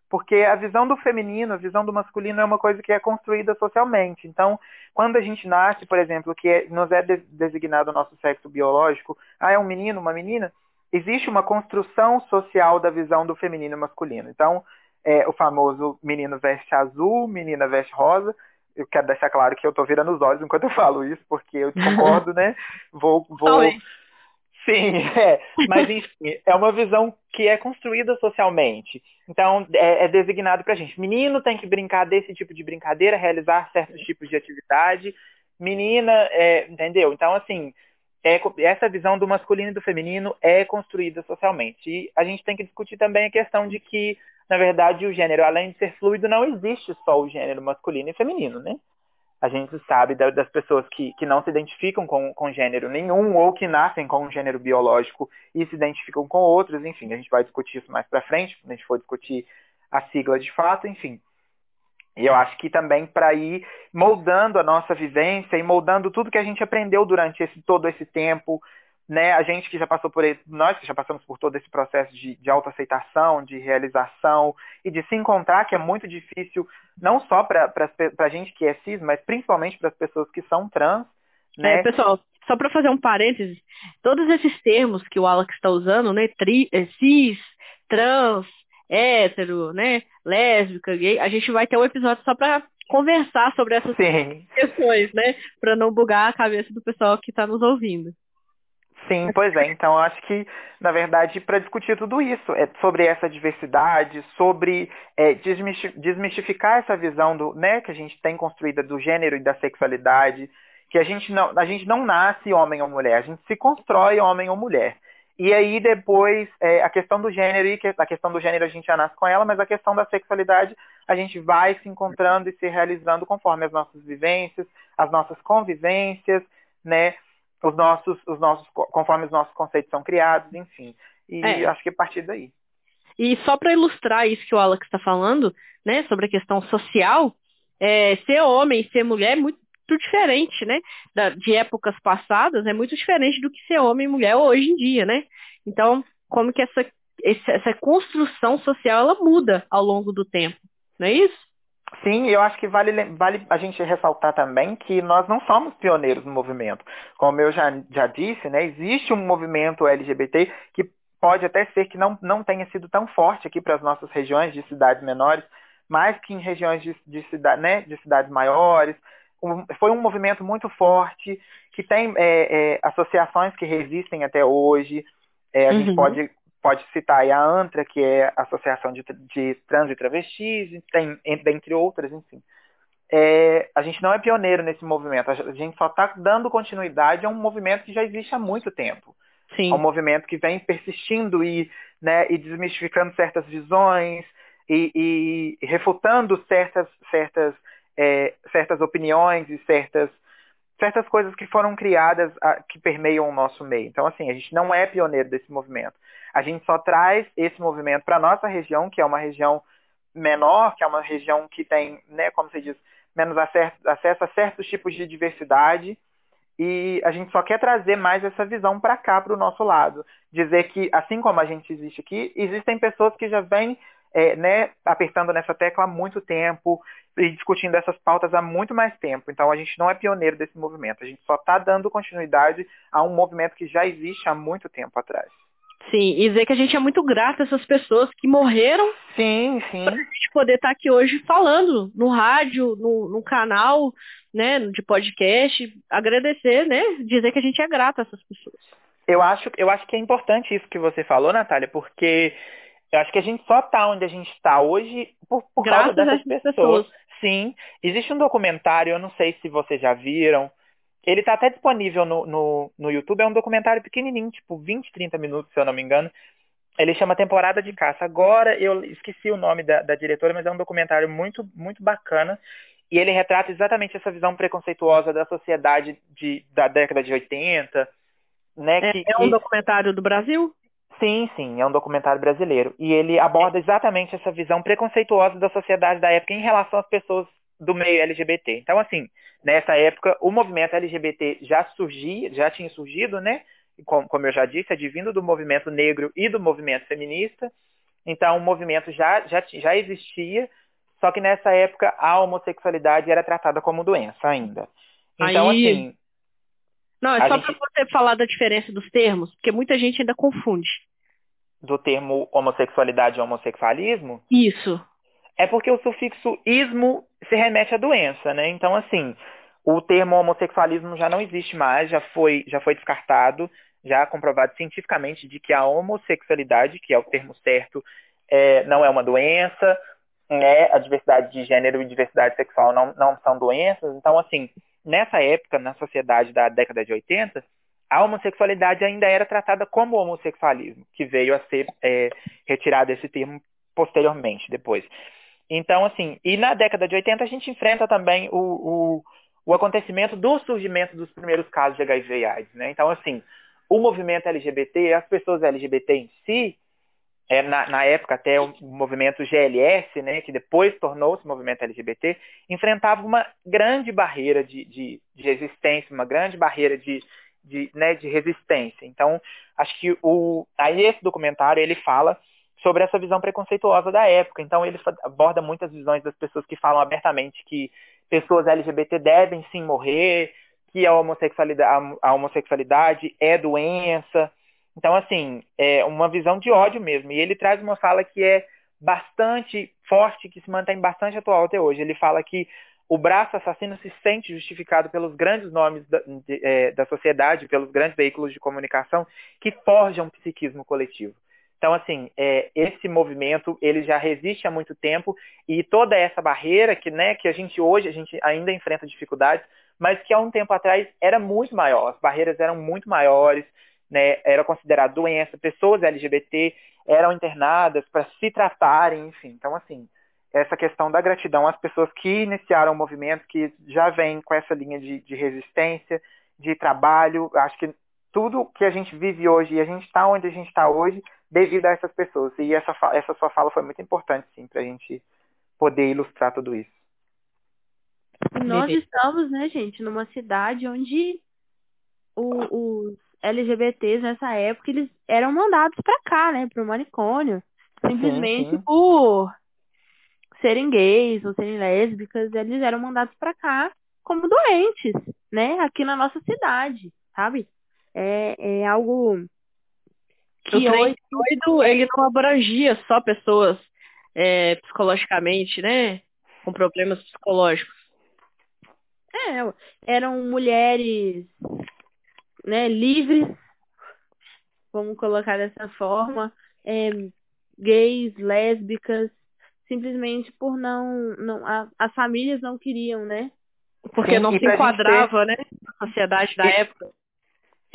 Speaker 2: porque a visão do feminino, a visão do masculino é uma coisa que é construída socialmente. Então, quando a gente nasce, por exemplo, que é, nos é designado o nosso sexo biológico, ah, é um menino, uma menina, existe uma construção social da visão do feminino e masculino. Então, é, o famoso menino veste azul, menina veste rosa. Eu quero deixar claro que eu estou virando os olhos enquanto eu falo isso, porque eu concordo, né? Vou, vou, Sim, é. Mas enfim, é uma visão que é construída socialmente. Então, é, é designado pra gente. Menino tem que brincar desse tipo de brincadeira, realizar certos tipos de atividade. Menina, é, entendeu? Então, assim, é, essa visão do masculino e do feminino é construída socialmente. E a gente tem que discutir também a questão de que, na verdade, o gênero, além de ser fluido, não existe só o gênero masculino e feminino, né? A gente sabe das pessoas que, que não se identificam com, com gênero nenhum ou que nascem com um gênero biológico e se identificam com outros, enfim, a gente vai discutir isso mais para frente, quando a gente for discutir a sigla de fato, enfim. E eu acho que também para ir moldando a nossa vivência e moldando tudo que a gente aprendeu durante esse, todo esse tempo, né, a gente que já passou por ele, nós que já passamos por todo esse processo de, de autoaceitação, de realização e de se encontrar, que é muito difícil, não só para a gente que é cis, mas principalmente para as pessoas que são trans. Né?
Speaker 1: É, pessoal, só para fazer um parêntese, todos esses termos que o Alex está usando, né, tri, é, cis, trans, hétero, né, lésbica, gay, a gente vai ter um episódio só para conversar sobre essas Sim. questões, né, para não bugar a cabeça do pessoal que está nos ouvindo.
Speaker 2: Sim, pois é. Então, eu acho que, na verdade, para discutir tudo isso, é sobre essa diversidade, sobre é, desmistificar essa visão do, né, que a gente tem construída do gênero e da sexualidade, que a gente não, a gente não nasce homem ou mulher, a gente se constrói homem ou mulher. E aí depois é, a questão do gênero e a questão do gênero a gente já nasce com ela, mas a questão da sexualidade a gente vai se encontrando e se realizando conforme as nossas vivências, as nossas convivências, né? Os nossos, os nossos, conforme os nossos conceitos são criados, enfim. E é. acho que é a partir daí.
Speaker 1: E só para ilustrar isso que o Alex está falando, né, sobre a questão social, é, ser homem, ser mulher é muito muito diferente, né? Da, de épocas passadas, é muito diferente do que ser homem e mulher hoje em dia, né? Então, como que essa, essa construção social ela muda ao longo do tempo, não é isso?
Speaker 2: Sim, eu acho que vale, vale a gente ressaltar também que nós não somos pioneiros no movimento. Como eu já, já disse, né, existe um movimento LGBT que pode até ser que não, não tenha sido tão forte aqui para as nossas regiões de cidades menores, mas que em regiões de, de, cidade, né, de cidades maiores, um, foi um movimento muito forte, que tem é, é, associações que resistem até hoje. É, a uhum. gente pode, pode citar a ANTRA, que é a Associação de, de Trans e Travestis, tem, dentre outras, enfim. É, a gente não é pioneiro nesse movimento, a gente só está dando continuidade a um movimento que já existe há muito tempo. Sim. É um movimento que vem persistindo e, né, e desmistificando certas visões e, e refutando certas, certas é, certas opiniões e certas, certas coisas que foram criadas a, que permeiam o nosso meio. Então, assim, a gente não é pioneiro desse movimento. A gente só traz esse movimento para a nossa região, que é uma região menor, que é uma região que tem, né, como se diz, menos acesso, acesso a certos tipos de diversidade. E a gente só quer trazer mais essa visão para cá, para o nosso lado. Dizer que, assim como a gente existe aqui, existem pessoas que já vêm é, né, apertando nessa tecla há muito tempo e discutindo essas pautas há muito mais tempo. Então a gente não é pioneiro desse movimento, a gente só está dando continuidade a um movimento que já existe há muito tempo atrás.
Speaker 1: Sim, e dizer que a gente é muito grato a essas pessoas que morreram.
Speaker 2: Sim, sim. Para a
Speaker 1: gente poder estar tá aqui hoje falando no rádio, no, no canal, né, de podcast, agradecer, né, dizer que a gente é grato a essas pessoas.
Speaker 2: Eu acho, eu acho que é importante isso que você falou, Natália, porque eu acho que a gente só está onde a gente está hoje por, por causa dessas pessoas. pessoas. Sim. Existe um documentário, eu não sei se vocês já viram. Ele está até disponível no, no, no YouTube. É um documentário pequenininho, tipo 20, 30 minutos, se eu não me engano. Ele chama Temporada de Caça. Agora, eu esqueci o nome da, da diretora, mas é um documentário muito, muito bacana. E ele retrata exatamente essa visão preconceituosa da sociedade de, da década de 80. Né,
Speaker 1: é,
Speaker 2: que,
Speaker 1: é um documentário do Brasil?
Speaker 2: Sim, sim, é um documentário brasileiro. E ele aborda exatamente essa visão preconceituosa da sociedade da época em relação às pessoas do meio LGBT. Então, assim, nessa época, o movimento LGBT já surgia, já tinha surgido, né? Como, como eu já disse, advindo do movimento negro e do movimento feminista. Então, o movimento já, já, já existia, só que nessa época a homossexualidade era tratada como doença ainda. Então, Aí... assim,
Speaker 1: não, é só gente... para você falar da diferença dos termos, porque muita gente ainda confunde.
Speaker 2: Do termo homossexualidade e homossexualismo?
Speaker 1: Isso.
Speaker 2: É porque o sufixo ismo se remete à doença, né? Então, assim, o termo homossexualismo já não existe mais, já foi, já foi descartado, já comprovado cientificamente de que a homossexualidade, que é o termo certo, é, não é uma doença, né? a diversidade de gênero e diversidade sexual não, não são doenças. Então, assim, nessa época, na sociedade da década de 80, a homossexualidade ainda era tratada como homossexualismo, que veio a ser é, retirado esse termo posteriormente, depois. Então, assim, e na década de 80 a gente enfrenta também o, o, o acontecimento do surgimento dos primeiros casos de HIV e AIDS, né? Então, assim, o movimento LGBT, as pessoas LGBT em si, é, na, na, época até o movimento GLS, né, que depois tornou-se movimento LGBT, enfrentava uma grande barreira de, de, de, uma grande barreira de, de, né, de resistência. Então, acho que o, aí esse documentário ele fala sobre essa visão preconceituosa da época. Então, ele aborda muitas visões das pessoas que falam abertamente que pessoas LGBT devem sim morrer, que a homossexualidade, a homossexualidade é doença. Então, assim, é uma visão de ódio mesmo. E ele traz uma fala que é bastante forte, que se mantém bastante atual até hoje. Ele fala que o braço assassino se sente justificado pelos grandes nomes da, de, é, da sociedade, pelos grandes veículos de comunicação que forjam o psiquismo coletivo. Então, assim, é, esse movimento ele já resiste há muito tempo e toda essa barreira que, né, que a gente hoje a gente ainda enfrenta dificuldades, mas que há um tempo atrás era muito maior. As barreiras eram muito maiores, né, era considerado doença, pessoas LGBT eram internadas para se tratarem, enfim. Então, assim, essa questão da gratidão às pessoas que iniciaram o movimento, que já vem com essa linha de, de resistência, de trabalho. Acho que tudo que a gente vive hoje e a gente está onde a gente está hoje devido a essas pessoas. E essa, essa sua fala foi muito importante, sim, para a gente poder ilustrar tudo isso.
Speaker 3: Nós estamos, né, gente, numa cidade onde o, os LGBTs nessa época eles eram mandados para cá, né, para o manicômio, simplesmente sim, sim. por serem gays ou serem lésbicas, eles eram mandados para cá como doentes, né, aqui na nossa cidade, sabe? É, é algo
Speaker 1: que o hoje... doido, ele não abrangia só pessoas é, psicologicamente, né, com problemas psicológicos.
Speaker 3: É, eram mulheres né, livres, vamos colocar dessa forma, é, gays, lésbicas, simplesmente por não, não a, as famílias não queriam, né?
Speaker 1: Porque Sim, não se enquadrava, ter... né, na sociedade da
Speaker 2: e,
Speaker 1: época.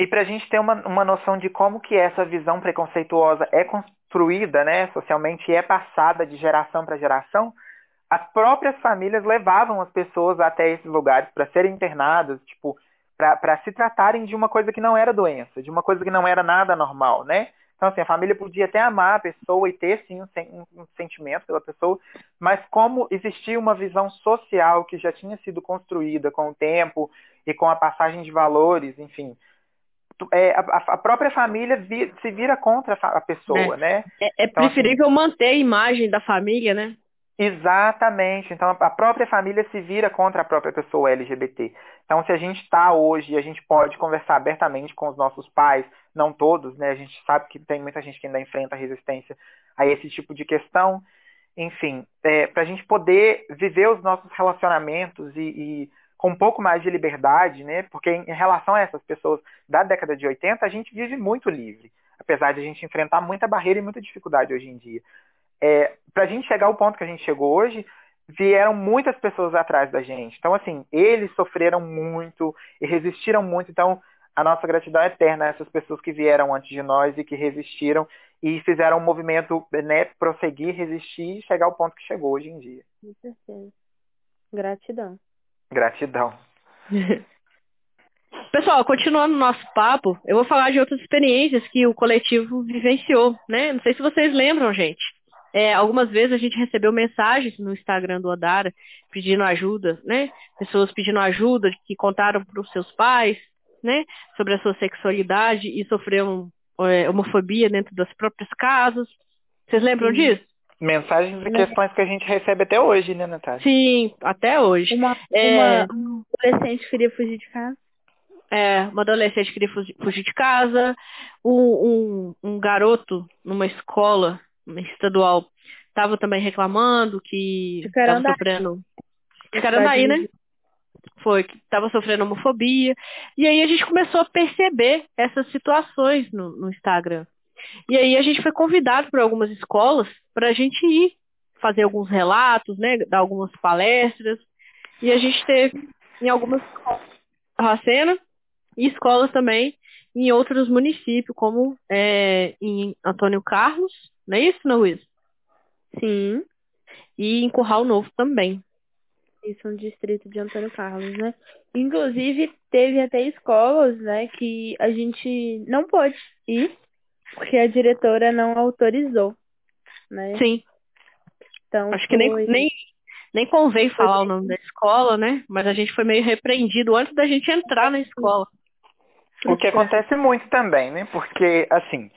Speaker 2: E para a gente ter uma, uma noção de como que essa visão preconceituosa é construída, né, socialmente e é passada de geração para geração, as próprias famílias levavam as pessoas até esses lugares para serem internadas, tipo, para se tratarem de uma coisa que não era doença, de uma coisa que não era nada normal, né? Então, assim, a família podia até amar a pessoa e ter, sim, um, um, sentimento pela pessoa, mas como existia uma visão social que já tinha sido construída com o tempo e com a passagem de valores, enfim, é, a, a, própria família vi, se vira contra a pessoa,
Speaker 1: é.
Speaker 2: né?
Speaker 1: É, é então, assim, preferível assim, manter a imagem da família, né?
Speaker 2: Exatamente. Então a própria família se vira contra a própria pessoa LGBT. Então se a gente está hoje, a gente pode conversar abertamente com os nossos pais, não todos, né? A gente sabe que tem muita gente que ainda enfrenta resistência a esse tipo de questão. Enfim, é, para a gente poder viver os nossos relacionamentos e, e, com um pouco mais de liberdade, né? Porque em, relação a essas pessoas da década de 80, a gente vive muito livre, apesar de a gente enfrentar muita barreira e muita dificuldade hoje em dia é, para a gente chegar ao ponto que a gente chegou hoje, vieram muitas pessoas atrás da gente. Então, assim, eles sofreram muito e resistiram muito. Então, a nossa gratidão é eterna a essas pessoas que vieram antes de nós e que resistiram e fizeram um movimento, né, prosseguir, resistir e chegar ao ponto que chegou hoje em dia.
Speaker 3: Com certeza. Gratidão.
Speaker 2: Gratidão.
Speaker 1: Pessoal, continuando o nosso papo, eu vou falar de outras experiências que o coletivo vivenciou, né? Não sei se vocês lembram, gente. É, algumas vezes a gente recebeu mensagens no Instagram do Odara pedindo ajuda, né? Pessoas pedindo ajuda que contaram para os seus pais, né? Sobre a sua sexualidade e sofreram é, homofobia dentro das próprias casas. Vocês lembram Sim. disso?
Speaker 2: Mensagens e questões que a gente recebe até hoje, né, Natália?
Speaker 1: Sim, até hoje.
Speaker 3: Uma, é... uma adolescente queria fugir de casa.
Speaker 1: É, uma adolescente queria fugir de casa, um, um, um garoto numa escola estadual estava também reclamando que estava sofrendo. De Carandaí, né? Foi, que estava sofrendo homofobia. E aí a gente começou a perceber essas situações no, no Instagram. E aí a gente foi convidado por algumas escolas para a gente ir fazer alguns relatos, né? Dar algumas palestras. E a gente teve em algumas escolas Racena e escolas também em outros municípios, como é, em Antônio Carlos, não é isso, não, Luiz?
Speaker 3: Sim.
Speaker 1: E em Curral Novo também.
Speaker 3: Isso, um distrito de Antônio Carlos, né? Inclusive, teve até escolas, né, que a gente não pôde ir, porque a diretora não autorizou, né?
Speaker 1: Sim.
Speaker 3: Então,
Speaker 1: Acho foi... que nem, nem, nem convém falar o nome da escola, né? Mas a gente foi meio repreendido antes da gente entrar na escola.
Speaker 2: O que acontece muito também, né? Porque, assim,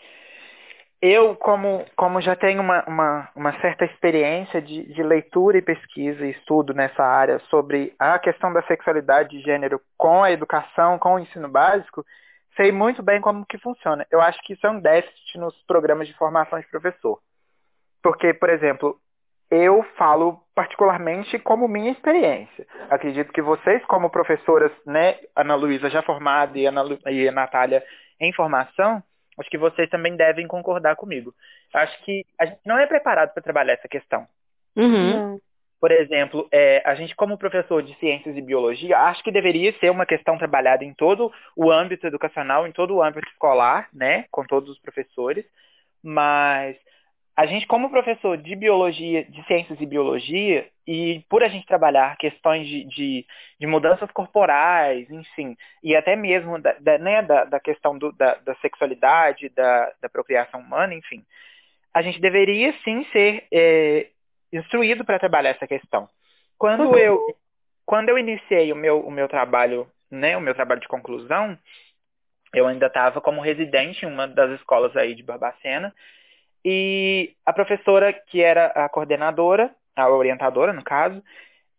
Speaker 2: eu, como, como já tenho uma, uma, uma certa experiência de, de leitura e pesquisa e estudo nessa área sobre a questão da sexualidade de gênero com a educação, com o ensino básico, sei muito bem como que funciona. Eu acho que isso é um déficit nos programas de formação de professor. Porque, por exemplo, eu falo particularmente como minha experiência. Acredito que vocês, como professoras, né, Ana Luísa já formada e, Ana Lu... e a Natália em formação, acho que vocês também devem concordar comigo. Acho que a gente não é preparado para trabalhar essa questão.
Speaker 1: Uhum.
Speaker 2: Por exemplo, é, a gente, como professor de ciências e biologia, acho que deveria ser uma questão trabalhada em todo o âmbito educacional, em todo o âmbito escolar, né, com todos os professores, mas a gente, como professor de biologia, de ciências e biologia, e por a gente trabalhar questões de, de, de mudanças corporais, enfim, e até mesmo da, da né, da, da, questão do, da, da sexualidade, da, da procriação humana, enfim, a gente deveria sim ser é, instruído para trabalhar essa questão. Quando uhum. eu quando eu iniciei o meu, o meu trabalho, né, o meu trabalho de conclusão, eu ainda estava como residente em uma das escolas aí de Barbacena, e a professora, que era a coordenadora, a orientadora, no caso,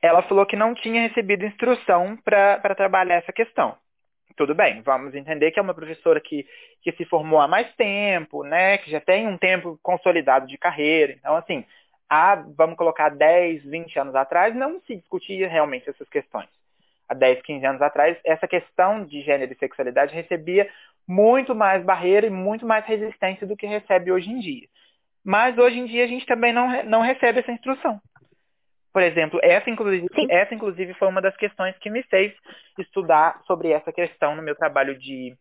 Speaker 2: ela falou que não tinha recebido instrução para trabalhar essa questão. Tudo bem, vamos entender que é uma professora que, que se formou há mais tempo, né, que já tem um tempo consolidado de carreira. Então, assim, há, vamos colocar, 10, 20 anos atrás, não se discutia realmente essas questões. Há 10, 15 anos atrás, essa questão de gênero e sexualidade recebia muito mais barreira e muito mais resistência do que recebe hoje em dia. Mas hoje em dia a gente também não, não recebe essa instrução. Por exemplo, essa inclusive, essa inclusive foi uma das questões que me fez estudar sobre essa questão no meu trabalho de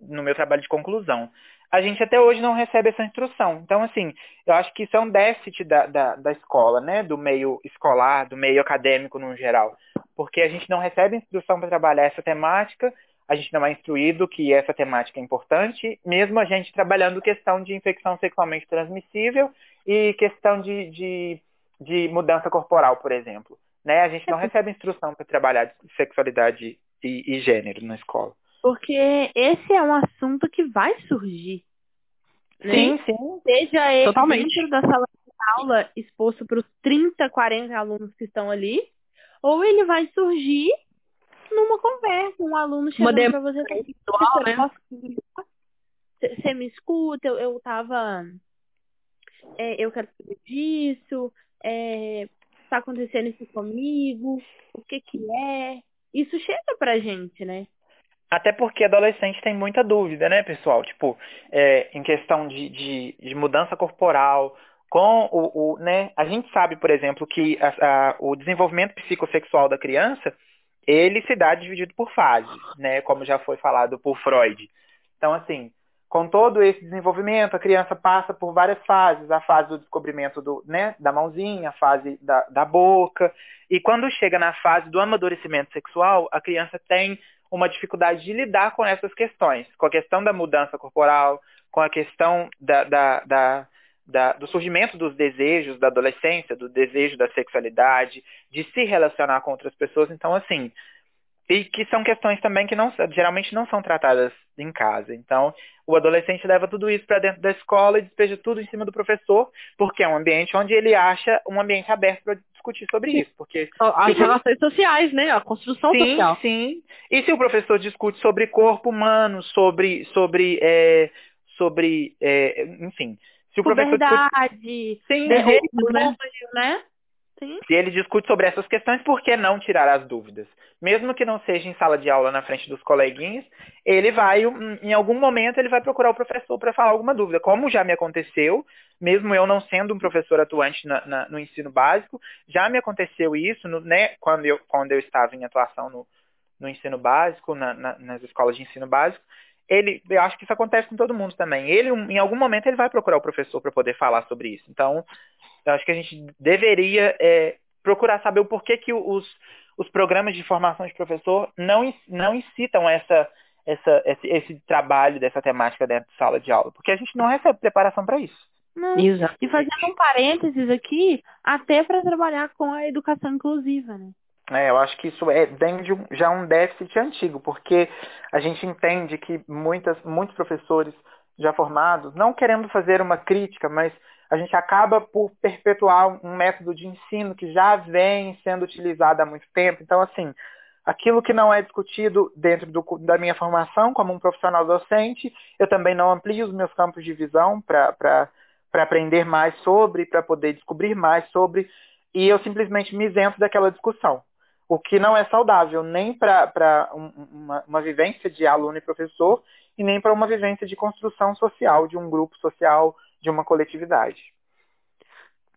Speaker 2: no meu trabalho de conclusão. A gente até hoje não recebe essa instrução. Então, assim, eu acho que isso é um déficit da, da, da escola, né? Do meio escolar, do meio acadêmico no geral. Porque a gente não recebe instrução para trabalhar essa temática a gente não é instruído que essa temática é importante, mesmo a gente trabalhando questão de infecção sexualmente transmissível e questão de, de, de mudança corporal, por exemplo. Né? A gente não recebe instrução para trabalhar sexualidade e, e gênero na escola.
Speaker 3: Porque esse é um assunto que vai surgir.
Speaker 2: Né? Sim, sim.
Speaker 3: Seja ele Totalmente. dentro da sala de aula exposto para os 30, 40 alunos que estão ali, ou ele vai surgir numa conversa, um aluno chegando para você e né? Você me escuta, eu, eu tava. É, eu quero saber disso, é, tá acontecendo isso comigo, o que que é. Isso chega pra gente, né?
Speaker 2: Até porque adolescente tem muita dúvida, né, pessoal? Tipo, é, em questão de, de, de, mudança corporal, com o, o, né? A gente sabe, por exemplo, que a, a, o desenvolvimento psicossexual da criança ele se dá dividido por fases, né, como já foi falado por Freud. Então, assim, com todo esse desenvolvimento, a criança passa por várias fases, a fase do descobrimento do, né, da mãozinha, a fase da, da boca, e quando chega na fase do amadurecimento sexual, a criança tem uma dificuldade de lidar com essas questões, com a questão da mudança corporal, com a questão da, da, da da, do surgimento dos desejos da adolescência, do desejo da sexualidade, de se relacionar com outras pessoas. Então, assim, e que são questões também que não, geralmente não são tratadas em casa. Então, o adolescente leva tudo isso para dentro da escola e despeja tudo em cima do professor, porque é um ambiente onde ele acha um ambiente aberto discutir sobre isso. Porque
Speaker 1: as relações sociais, né? A construção
Speaker 2: sim,
Speaker 1: social.
Speaker 2: Sim, E se o professor discute sobre corpo humano, sobre, sobre, é, sobre, é, enfim, se o
Speaker 3: professor discute... Sim, derrubo, né? né?
Speaker 2: Sim. Se ele discute sobre essas questões, por que não tirar as dúvidas? Mesmo que não seja em sala de aula na frente dos coleguinhas, ele vai, em algum momento, ele vai procurar o professor para falar alguma dúvida. Como já me aconteceu, mesmo eu não sendo um professor atuante na, na, no ensino básico, já me aconteceu isso no, né, quando, eu, quando eu estava em atuação no, no ensino básico, na, nas escolas de ensino básico ele, eu acho que isso acontece com todo mundo também. Ele, em algum momento, ele vai procurar o professor para poder falar sobre isso. Então, eu acho que a gente deveria é, procurar saber o porquê que os, os programas de formação de professor não, não incitam essa, essa, esse, esse trabalho dessa temática dentro de sala de aula, porque a gente não recebe preparação para isso.
Speaker 3: Não. E fazendo um parênteses aqui, até para trabalhar com a educação inclusiva, né?
Speaker 2: É, eu acho que isso é, vem de um, já um déficit antigo, porque a gente entende que muitas, muitos professores já formados, não querendo fazer uma crítica, mas a gente acaba por perpetuar um método de ensino que já vem sendo utilizado há muito tempo. Então, assim, aquilo que não é discutido dentro do, da minha formação como um profissional docente, eu também não amplio os meus campos de visão para aprender mais sobre, para poder descobrir mais sobre, e eu simplesmente me isento daquela discussão. O que não é saudável nem para um, uma, uma vivência de aluno e professor, e nem para uma vivência de construção social, de um grupo social, de uma coletividade.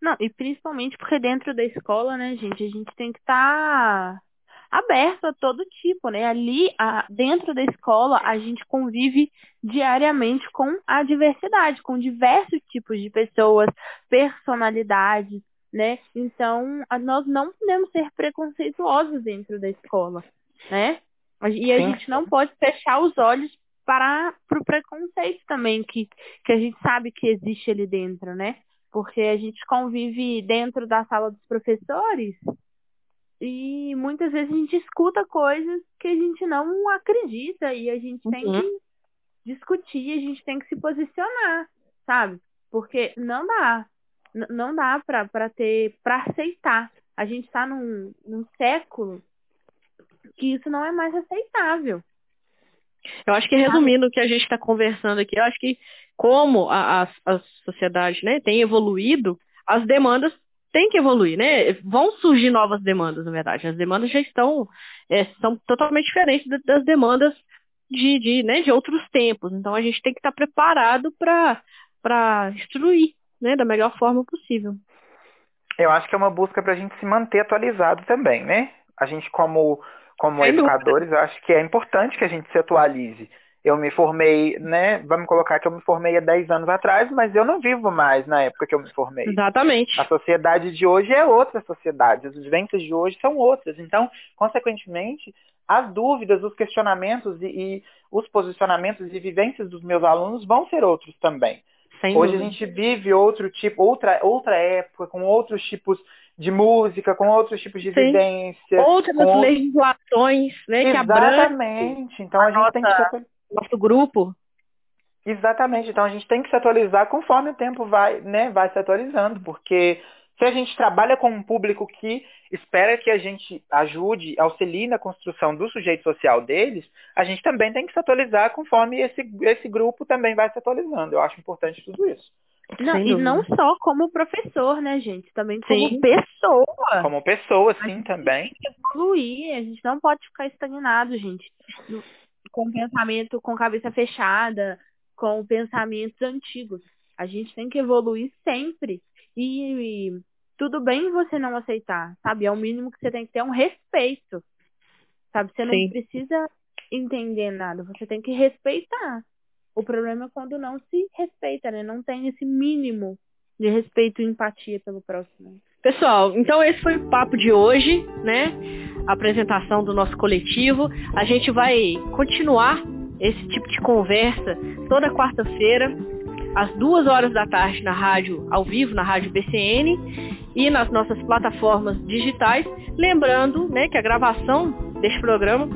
Speaker 3: Não, e principalmente porque dentro da escola, né, gente, a gente tem que estar tá aberto a todo tipo, né? Ali, a, dentro da escola, a gente convive diariamente com a diversidade, com diversos tipos de pessoas, personalidades, né? Então, a, nós não podemos ser preconceituosos dentro da escola, né? E a Sim. gente não pode fechar os olhos para o preconceito também que, que a gente sabe que existe ali dentro, né? Porque a gente convive dentro da sala dos professores e muitas vezes a gente escuta coisas que a gente não acredita e a gente uhum. tem que discutir, a gente tem que se posicionar, sabe? Porque não dá, não dá pra ter, pra aceitar. A gente tá num, num século que isso não é mais aceitável.
Speaker 1: Eu acho que resumindo o que a gente está conversando aqui, eu acho que como a, a, a sociedade né, tem evoluído, as demandas tem que evoluir, né? Vão surgir novas demandas, na verdade. As demandas já estão é, são totalmente diferentes das demandas de, de, né, de outros tempos. Então a gente tem que estar preparado para instruir né, da melhor forma possível.
Speaker 2: Eu acho que é uma busca para a gente se manter atualizado também, né? A gente, como, como educadores, eu acho que é importante que a gente se atualize. Eu me formei, né? Vamos colocar que eu me formei há 10 anos atrás, mas eu não vivo mais na época que eu me formei.
Speaker 1: Exatamente.
Speaker 2: A sociedade de hoje é outra sociedade, as vivências de hoje são outras. Então, consequentemente, as dúvidas, os questionamentos e, e os posicionamentos e vivências dos meus alunos vão ser outros também. Sem hoje dúvida. a gente vive outro tipo, outra, outra época, com outros tipos de música, com outros tipos de Sim. vivência.
Speaker 1: Outras legislações, né?
Speaker 2: Exatamente. então a, a gente nossa... tem que
Speaker 1: nosso grupo.
Speaker 2: Exatamente. Então a gente tem que se atualizar conforme o tempo vai, né, vai se atualizando, porque se a gente trabalha com um público que espera que a gente ajude, auxilie na construção do sujeito social deles, a gente também tem que se atualizar conforme esse, esse grupo também vai se atualizando. Eu acho importante tudo isso.
Speaker 3: Não, e não só como professor, né, gente? Também como sim. pessoa.
Speaker 2: Como pessoa, sim, também.
Speaker 3: Tem que evoluir, a gente não pode ficar estagnado, gente com pensamento com cabeça fechada, com pensamentos antigos. A gente tem que evoluir sempre. E, e tudo bem você não aceitar, sabe? É o mínimo que você tem que ter um respeito. Sabe? Você não Sim. precisa entender nada, você tem que respeitar. O problema é quando não se respeita, né? Não tem esse mínimo de respeito e empatia pelo próximo.
Speaker 1: Pessoal, então esse foi o papo de hoje, né? A apresentação do nosso coletivo. A gente vai continuar esse tipo de conversa toda quarta-feira, às duas horas da tarde na rádio, ao vivo, na rádio BCN e nas nossas plataformas digitais. Lembrando né, que a gravação deste programa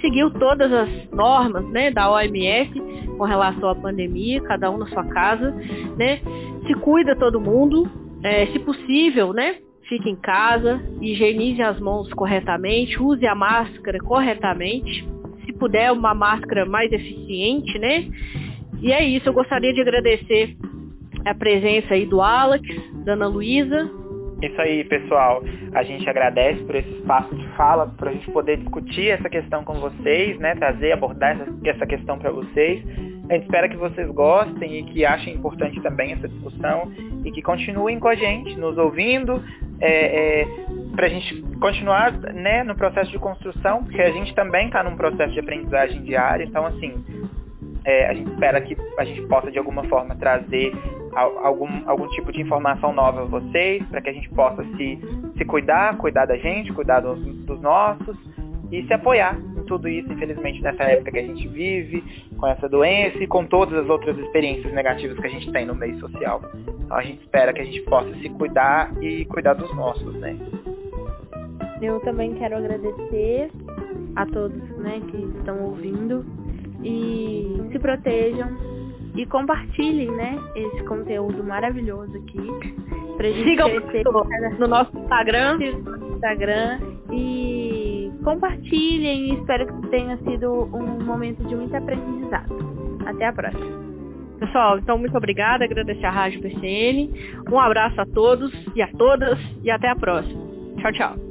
Speaker 1: seguiu todas as normas né, da OMS com relação à pandemia, cada um na sua casa, né? Se cuida todo mundo, é, se possível, né? Fique em casa, higienize as mãos corretamente, use a máscara corretamente. Se puder, uma máscara mais eficiente, né? E é isso, eu gostaria de agradecer a presença aí do Alex, da Ana Luísa.
Speaker 2: Isso aí, pessoal. A gente agradece por esse espaço de fala, por a gente poder discutir essa questão com vocês, né? Trazer, abordar essa, essa questão para vocês. A gente espera que vocês gostem e que achem importante também essa discussão e que continuem com a gente, nos ouvindo, é, é, para a gente continuar né, no processo de construção, porque a gente também está num processo de aprendizagem diária, então assim, é, a gente espera que a gente possa de alguma forma trazer algum, algum tipo de informação nova a vocês, para que a gente possa se, se cuidar, cuidar da gente, cuidar dos, dos nossos e se apoiar em tudo isso, infelizmente, nessa época que a gente vive, com essa doença e com todas as outras experiências negativas que a gente tem no meio social. Então a gente espera que a gente possa se cuidar e cuidar dos nossos, né?
Speaker 3: Eu também quero agradecer a todos né, que estão ouvindo e se protejam e compartilhem né, esse conteúdo maravilhoso aqui. Pra gente
Speaker 1: Sigam
Speaker 3: crescer
Speaker 1: no nosso Instagram.
Speaker 3: no Instagram e compartilhem. Espero que tenha sido um momento de muito aprendizado. Até a próxima.
Speaker 1: Pessoal, então muito obrigada, agradecer a Rádio PCN. Um abraço a todos e a todas e até a próxima. Tchau, tchau.